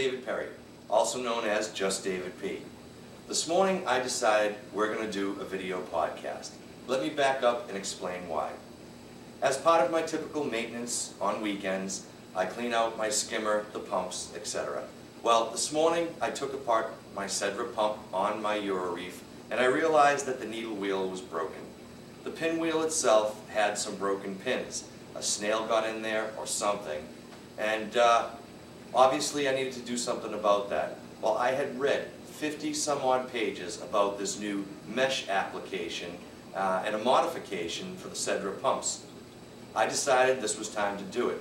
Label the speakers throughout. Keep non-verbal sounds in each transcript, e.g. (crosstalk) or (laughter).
Speaker 1: David Perry, also known as Just David P. This morning I decided we're going to do a video podcast. Let me back up and explain why. As part of my typical maintenance on weekends, I clean out my skimmer, the pumps, etc. Well, this morning I took apart my Sedra pump on my Euroreef and I realized that the needle wheel was broken. The pinwheel itself had some broken pins. A snail got in there or something. And uh, obviously I needed to do something about that. Well, I had read 50 some odd pages about this new mesh application uh, and a modification for the Sedra pumps. I decided this was time to do it.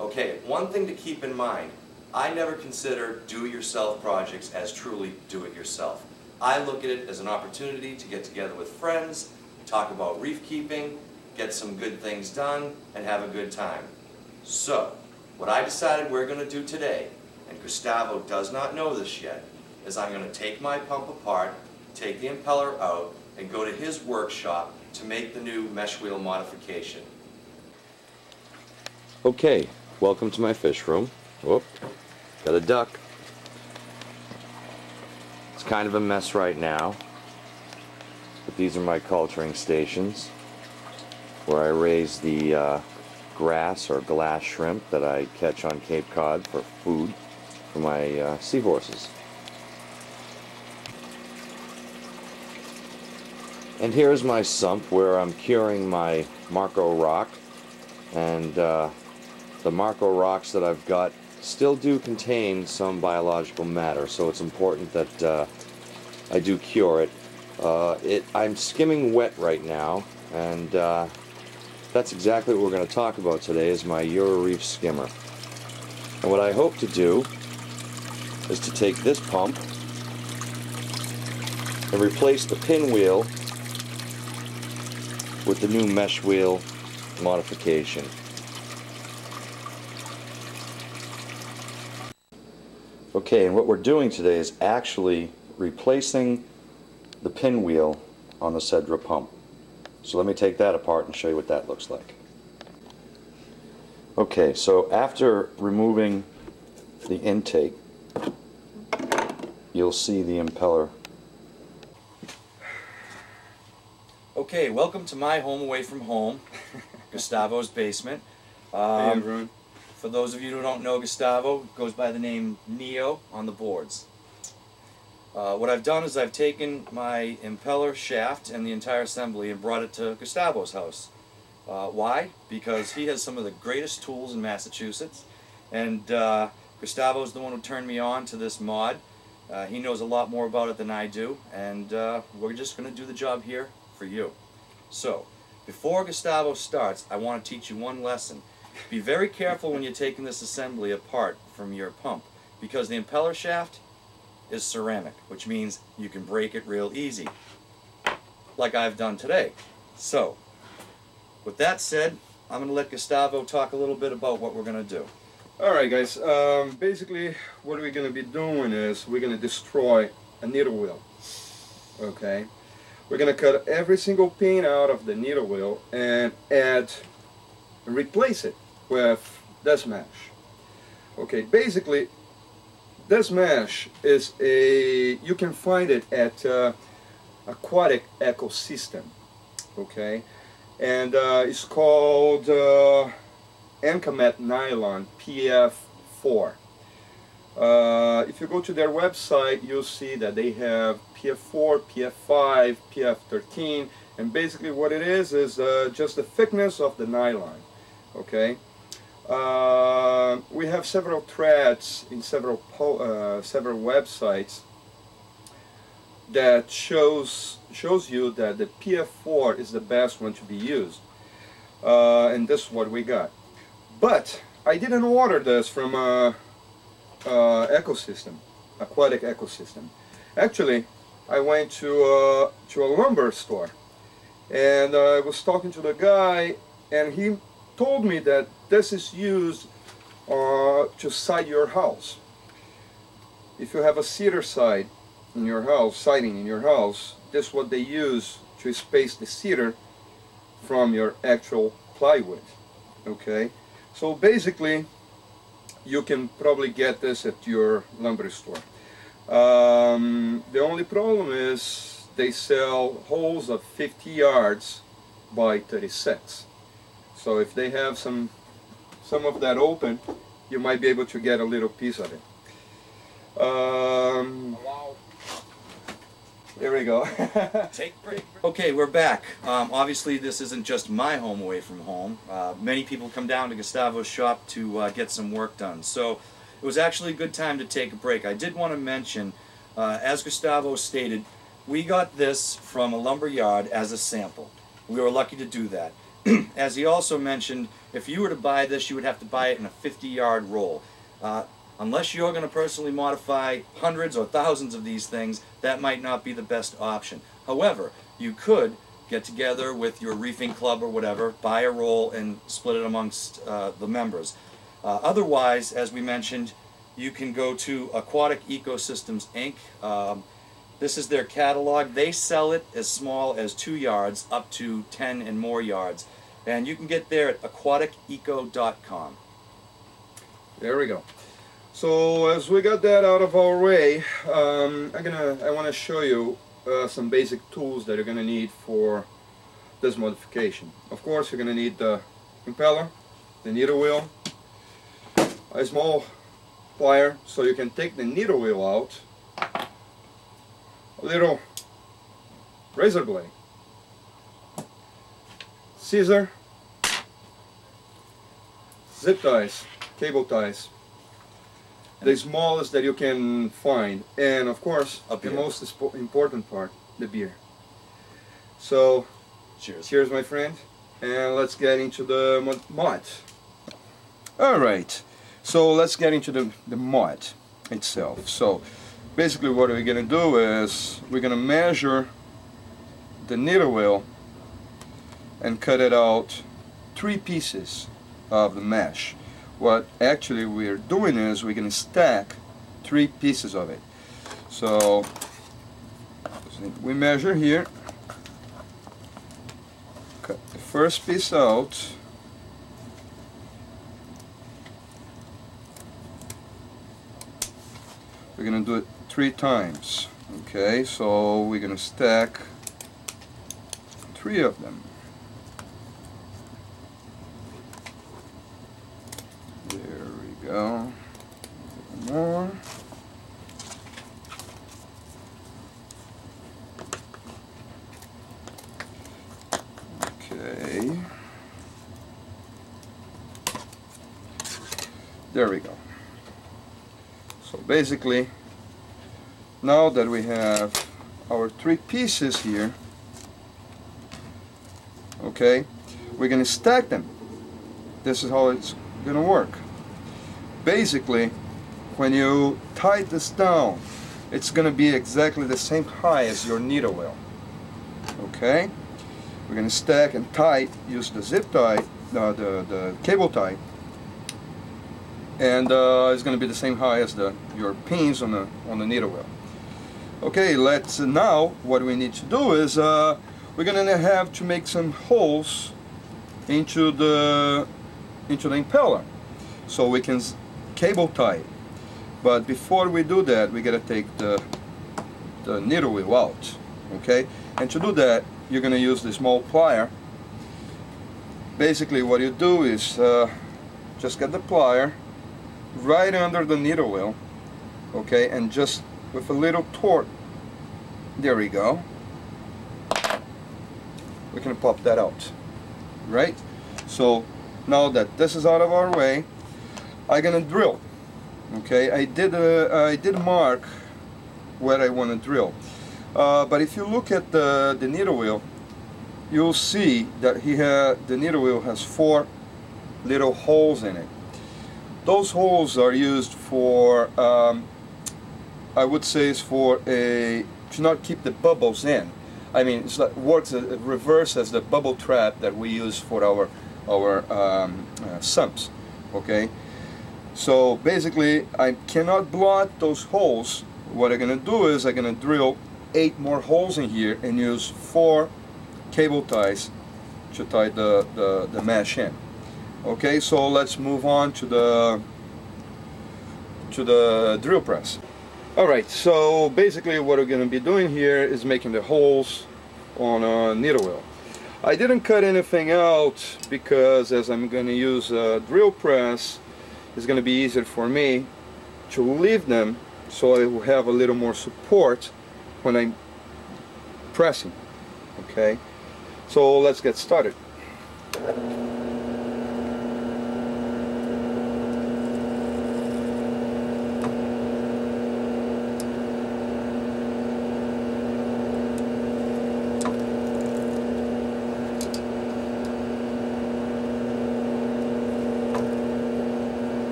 Speaker 1: Okay, one thing to keep in mind, I never consider do-it-yourself projects as truly do-it-yourself. I look at it as an opportunity to get together with friends, talk about reef keeping, get some good things done, and have a good time. So, what I decided we're going to do today, and Gustavo does not know this yet, is I'm going to take my pump apart, take the impeller out, and go to his workshop to make the new mesh wheel modification. Okay, welcome to my fish room. Whoop, got a duck. It's kind of a mess right now. But these are my culturing stations where I raise the uh, grass or glass shrimp that I catch on Cape Cod for food for my uh, seahorses. And here's my sump where I'm curing my Marco rock. And uh, the Marco rocks that I've got still do contain some biological matter, so it's important that uh, I do cure it. Uh, it. I'm skimming wet right now, and uh, that's exactly what we're going to talk about today is my Euro Reef skimmer. And what I hope to do is to take this pump and replace the pinwheel with the new mesh wheel modification. Okay, and what we're doing today is actually replacing the pinwheel on the Sedra pump. So let me take that apart and show you what that looks like. Okay, so after removing the intake, you'll see the impeller. Okay, welcome to my home away from home, (laughs) Gustavo's basement. Um,
Speaker 2: hey everyone.
Speaker 1: For those of you who don't know Gustavo, goes by the name Neo on the boards. Uh, what I've done is I've taken my impeller shaft and the entire assembly and brought it to Gustavo's house. Uh, why? Because he has some of the greatest tools in Massachusetts, and uh, Gustavo's the one who turned me on to this mod. Uh, he knows a lot more about it than I do, and uh, we're just going to do the job here for you. So, before Gustavo starts, I want to teach you one lesson. Be very careful when you're taking this assembly apart from your pump because the impeller shaft is ceramic, which means you can break it real easy, like I've done today. So, with that said, I'm going to let Gustavo talk a little bit about what we're going to do.
Speaker 2: Alright guys, um, basically what we're going to be doing is we're going to destroy a needle wheel. Okay? We're going to cut every single pin out of the needle wheel and add, replace it with this mesh. Okay, basically this mesh is a, you can find it at uh, Aquatic Ecosystem, okay? And uh, it's called uh, Nylon PF4. Uh, if you go to their website, you'll see that they have PF4, PF5, PF13, and basically what it is is uh, just the thickness of the nylon, okay? Uh, we have several threads in several uh, several websites that shows shows you that the PF4 is the best one to be used, uh, and this is what we got. But I didn't order this from a, a ecosystem, aquatic ecosystem. Actually, I went to to a lumber store, and I was talking to the guy, and he told me that this is used uh, to side your house. If you have a cedar side in your house, siding in your house, this is what they use to space the cedar from your actual plywood. Okay, so basically, you can probably get this at your lumber store. Um, the only problem is they sell holes of 50 yards by 36. So if they have some some of that open, you might be able to get a little piece of it. Um, there we go. (laughs)
Speaker 3: Take break.
Speaker 1: Okay, we're back. Um, obviously, this isn't just my home away from home. Uh, many people come down to Gustavo's shop to uh, get some work done. So it was actually a good time to take a break. I did want to mention, uh, as Gustavo stated, we got this from a lumber yard as a sample. We were lucky to do that. (clears throat) as he also mentioned, if you were to buy this, you would have to buy it in a 50 yard roll. Uh, unless you're going to personally modify hundreds or thousands of these things, that might not be the best option. However, you could get together with your reefing club or whatever, buy a roll, and split it amongst uh, the members. Uh, otherwise, as we mentioned, you can go to Aquatic Ecosystems Inc. Um, this is their catalog. They sell it as small as two yards up to 10 and more yards. And you can get there at aquaticeco.com.
Speaker 2: There we go. So as we got that out of our way, um, I'm gonna I want to show you uh, some basic tools that you're gonna need for this modification. Of course, you're gonna need the impeller, the needle wheel, a small plier so you can take the needle wheel out, a little razor blade, scissor, zip ties, cable ties, the smallest that you can find, and of course, the most important part, the beer. So,
Speaker 1: Cheers.
Speaker 2: cheers, my friend, and let's get into the mod. mod. All right, so let's get into the the mod itself. So, basically, what we're gonna do is we're gonna measure the needle wheel and cut it out three pieces of the mesh. What actually we're doing is we're going to stack three pieces of it. So we measure here, cut the first piece out. We're going to do it three times. Okay, so we're going to stack three of them. There we go. More. Okay. There we go. So basically, now that we have our three pieces here, okay, we're to stack them. This is how it's to work. Basically, when you tie this down, it's to be exactly the same height as your needle wheel. Okay? We're to stack and tie, use the zip tie, uh, the, the cable tie, and uh, it's going to be the same height as the your pins on the on the needle wheel. Okay, let's now what we need to do is uh, we're going to have to make some holes into the into the impeller so we can cable tie it. But before we do that, we gotta take the the needle wheel out. Okay, and to do that, you're gonna use the small plier. Basically, what you do is uh, just get the plier right under the needle wheel. Okay, and just with a little torque. There we go. We can pop that out, right? So now that this is out of our way, I'm gonna drill. Okay, I did uh, I did mark where I want to drill, uh, but if you look at the the needle wheel, you'll see that he had the needle wheel has four little holes in it. Those holes are used for um, I would say is for a to not keep the bubbles in. I mean, it's like works as, reverse as the bubble trap that we use for our our um, uh, sumps. Okay, so basically, I cannot blot those holes. What I'm gonna do is I'm gonna drill eight more holes in here and use four cable ties to tie the, the, the mesh in. Okay, so let's move on to the to the drill press. Alright, so basically what we're going to be doing here is making the holes on a needle wheel. I didn't cut anything out because as I'm going to use a drill press, it's going to be easier for me to leave them so I will have a little more support when I'm pressing. Okay, so let's get started.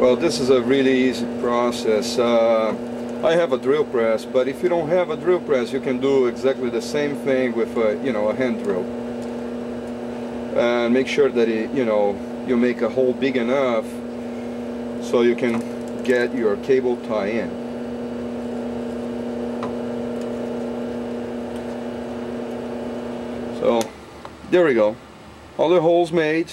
Speaker 2: Well, this is a really easy process. Uh, I have a drill press, but if you don't have a drill press, you can do exactly the same thing with a, you know, a hand drill. And make sure that it, you know, you make a hole big enough so you can get your cable tie in. So, there we go. All the holes made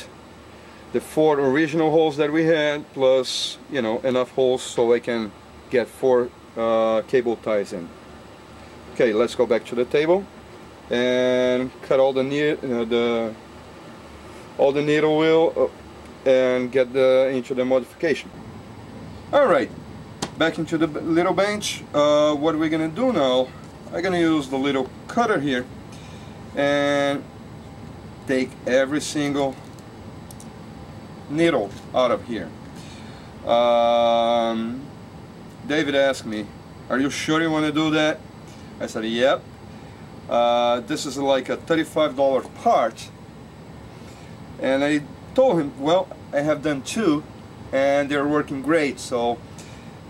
Speaker 2: the four original holes that we had plus you know enough holes so I can get four uh, cable ties in. Okay let's go back to the table and cut all the uh, the all the needle wheel uh, and get the into the modification. Alright back into the little bench. Uh, what we're gonna do now I'm gonna use the little cutter here and take every single needle out of here. Um, David asked me, are you sure you want to do that? I said, yep. Uh, this is like a $35 part. And I told him, well, I have done two and they're working great. So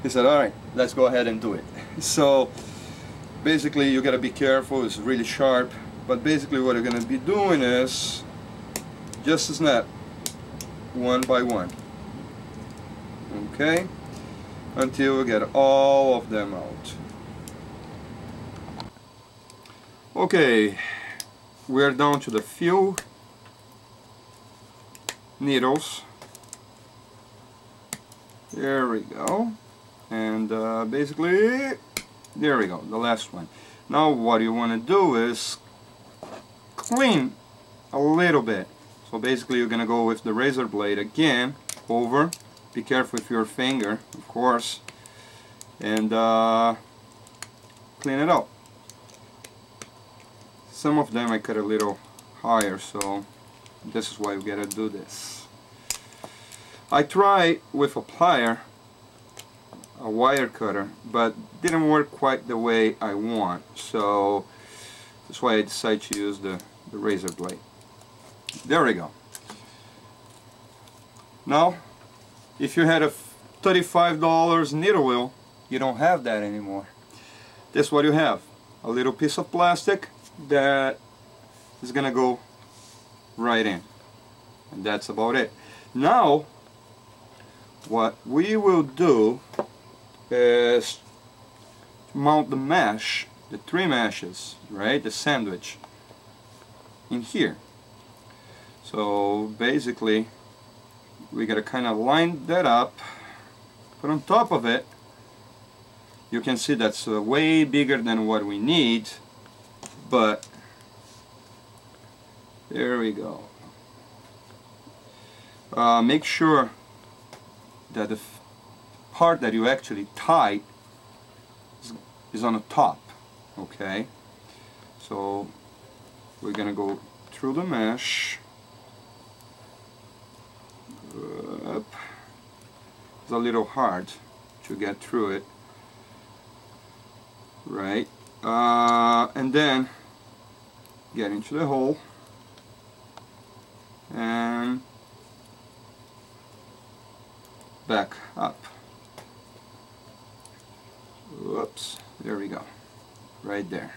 Speaker 2: he said, all right, let's go ahead and do it. (laughs) So basically you got to be careful, it's really sharp. But basically what you're to be doing is just a snap one by one. Okay? Until we get all of them out. Okay. We're down to the few needles. There we go. And uh, basically there we go the last one. Now what you want to do is clean a little bit basically you're gonna go with the razor blade again over. Be careful with your finger of course. And uh, clean it up. Some of them I cut a little higher so this is why we gotta do this. I tried with a plier a wire cutter but didn't work quite the way I want. So that's why I decided to use the, the razor blade there we go. Now, if you had a $35 needle wheel, you don't have that anymore. That's what you have. A little piece of plastic that is gonna go right in. And that's about it. Now, what we will do is mount the mesh, the three meshes, right, the sandwich, in here. So basically we gotta kind of line that up but on top of it. You can see that's uh, way bigger than what we need but there we go. Uh, make sure that the part that you actually tie is, is on the top okay? So we're gonna go through the mesh up. It's a little hard to get through it. Right. Uh, and then get into the hole and back up. Whoops, there we go, right there.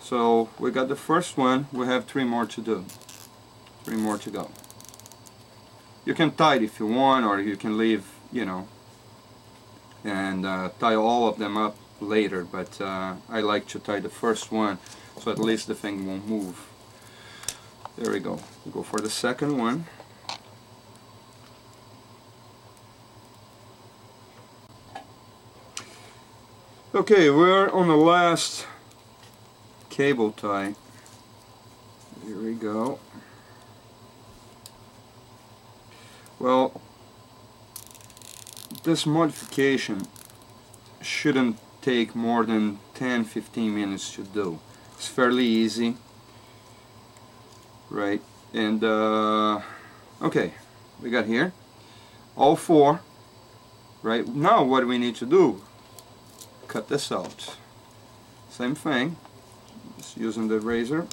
Speaker 2: So we got the first one, we have three more to do, three more to go you can tie it if you want or you can leave you know and uh, tie all of them up later but uh, I like to tie the first one so at least the thing won't move There we go. We go for the second one. Okay, we're on the last cable tie. Here we go. Well, this modification shouldn't take more than 10-15 minutes to do. It's fairly easy, right? And uh, okay, we got here all four. Right now, what we need to do? Cut this out. Same thing. Just using the razor.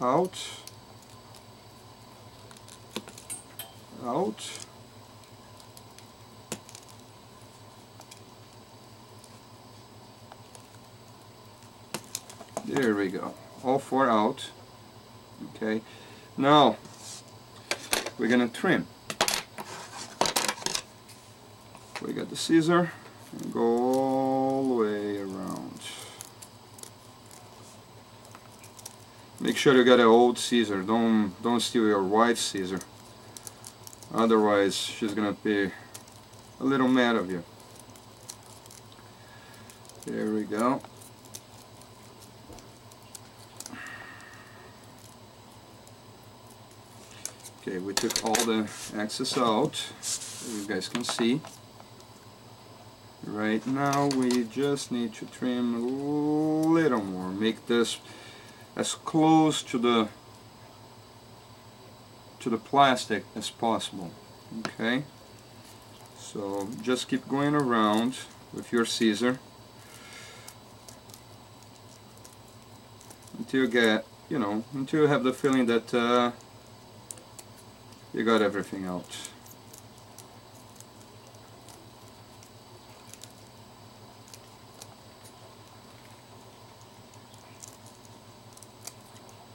Speaker 2: Out. Out. There we go. All four out. Okay. Now we're gonna trim. We got the scissor and go all the way around. Make sure you got an old scissor. Don't don't steal your wife's scissor. Otherwise, she's gonna be a little mad of you. There we go. Okay, we took all the excess out, you guys can see. Right now we just need to trim a little more, make this as close to the to the plastic as possible. Okay, so just keep going around with your scissor until you get, you know, until you have the feeling that uh, you got everything out.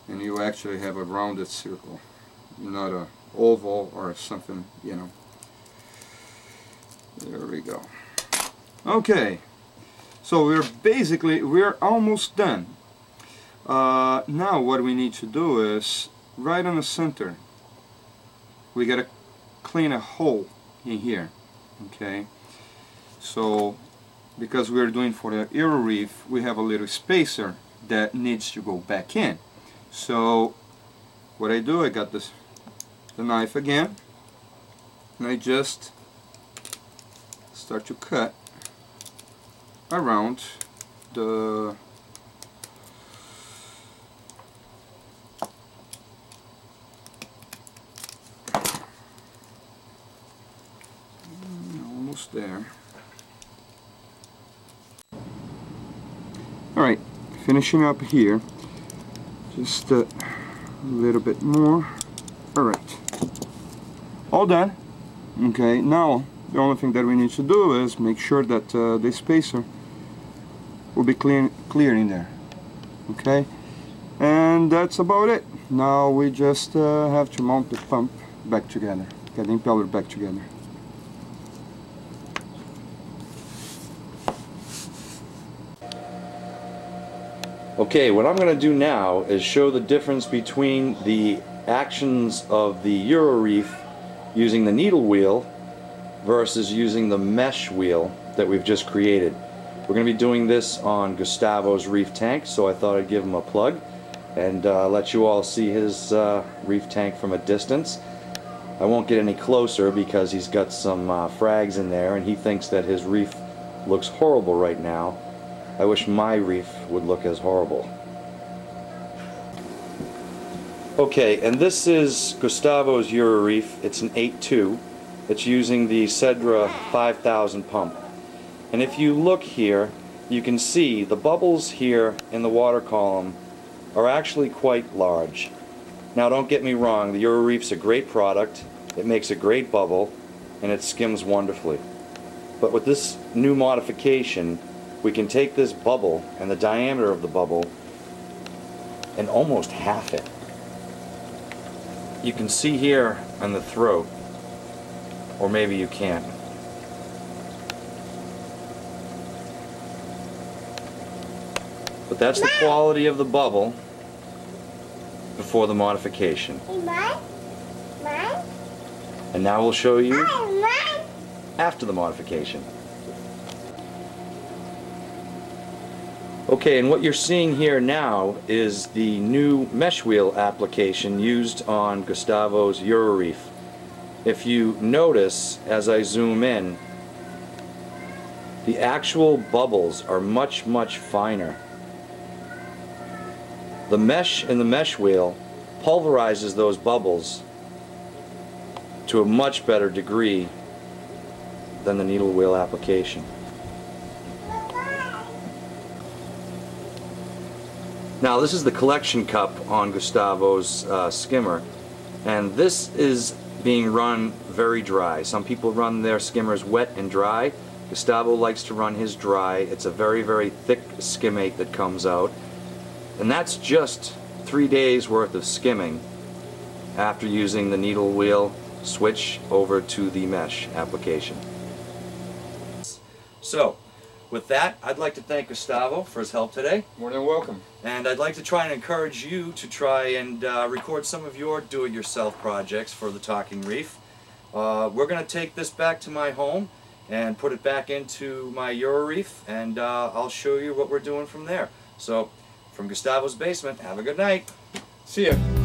Speaker 2: And you actually have a rounded circle, not a oval or something, you know. There we go. Okay, so we're basically, we're almost done. Uh, now what we need to do is, right on the center, we gotta clean a hole in here okay so because we're doing for the Euro Reef we have a little spacer that needs to go back in so what I do I got this the knife again and I just start to cut around the almost there. Alright, finishing up here. Just a little bit more. Alright. All done. Okay, now the only thing that we need to do is make sure that uh, the spacer will be clear, clear in there. Okay, and that's about it. Now we just uh, have to mount the pump back together, get the impeller back together.
Speaker 1: Okay, what I'm going to do now is show the difference between the actions of the Euroreef using the needle wheel versus using the mesh wheel that we've just created. We're going to be doing this on Gustavo's reef tank, so I thought I'd give him a plug and uh, let you all see his uh, reef tank from a distance. I won't get any closer because he's got some uh, frags in there and he thinks that his reef looks horrible right now. I wish my reef would look as horrible. Okay, and this is Gustavo's Euro Reef. It's an 8.2. It's using the Sedra 5000 pump. And if you look here, you can see the bubbles here in the water column are actually quite large. Now don't get me wrong, the Euroreef's a great product. It makes a great bubble and it skims wonderfully. But with this new modification, we can take this bubble and the diameter of the bubble and almost half it. You can see here on the throat, or maybe you can't. But that's the quality of the bubble. before the modification. And now we'll show you after the modification. Okay, and what you're seeing here now is the new mesh wheel application used on Gustavo's Euroreef. If you notice, as I zoom in, the actual bubbles are much, much finer. The mesh in the mesh wheel pulverizes those bubbles to a much better degree than the needle wheel application. Now this is the collection cup on Gustavo's uh, skimmer and this is being run very dry. Some people run their skimmers wet and dry. Gustavo likes to run his dry. It's a very very thick skimmate that comes out and that's just three days worth of skimming after using the needle wheel switch over to the mesh application. So, with that, I'd like to thank Gustavo for his help today,
Speaker 2: More than welcome.
Speaker 1: And I'd like to try and encourage you to try and uh, record some of your do-it-yourself projects for the Talking Reef. Uh, we're going to take this back to my home and put it back into my Euro Reef, and uh, I'll show you what we're doing from there. So, from Gustavo's basement, have a good night.
Speaker 2: See ya.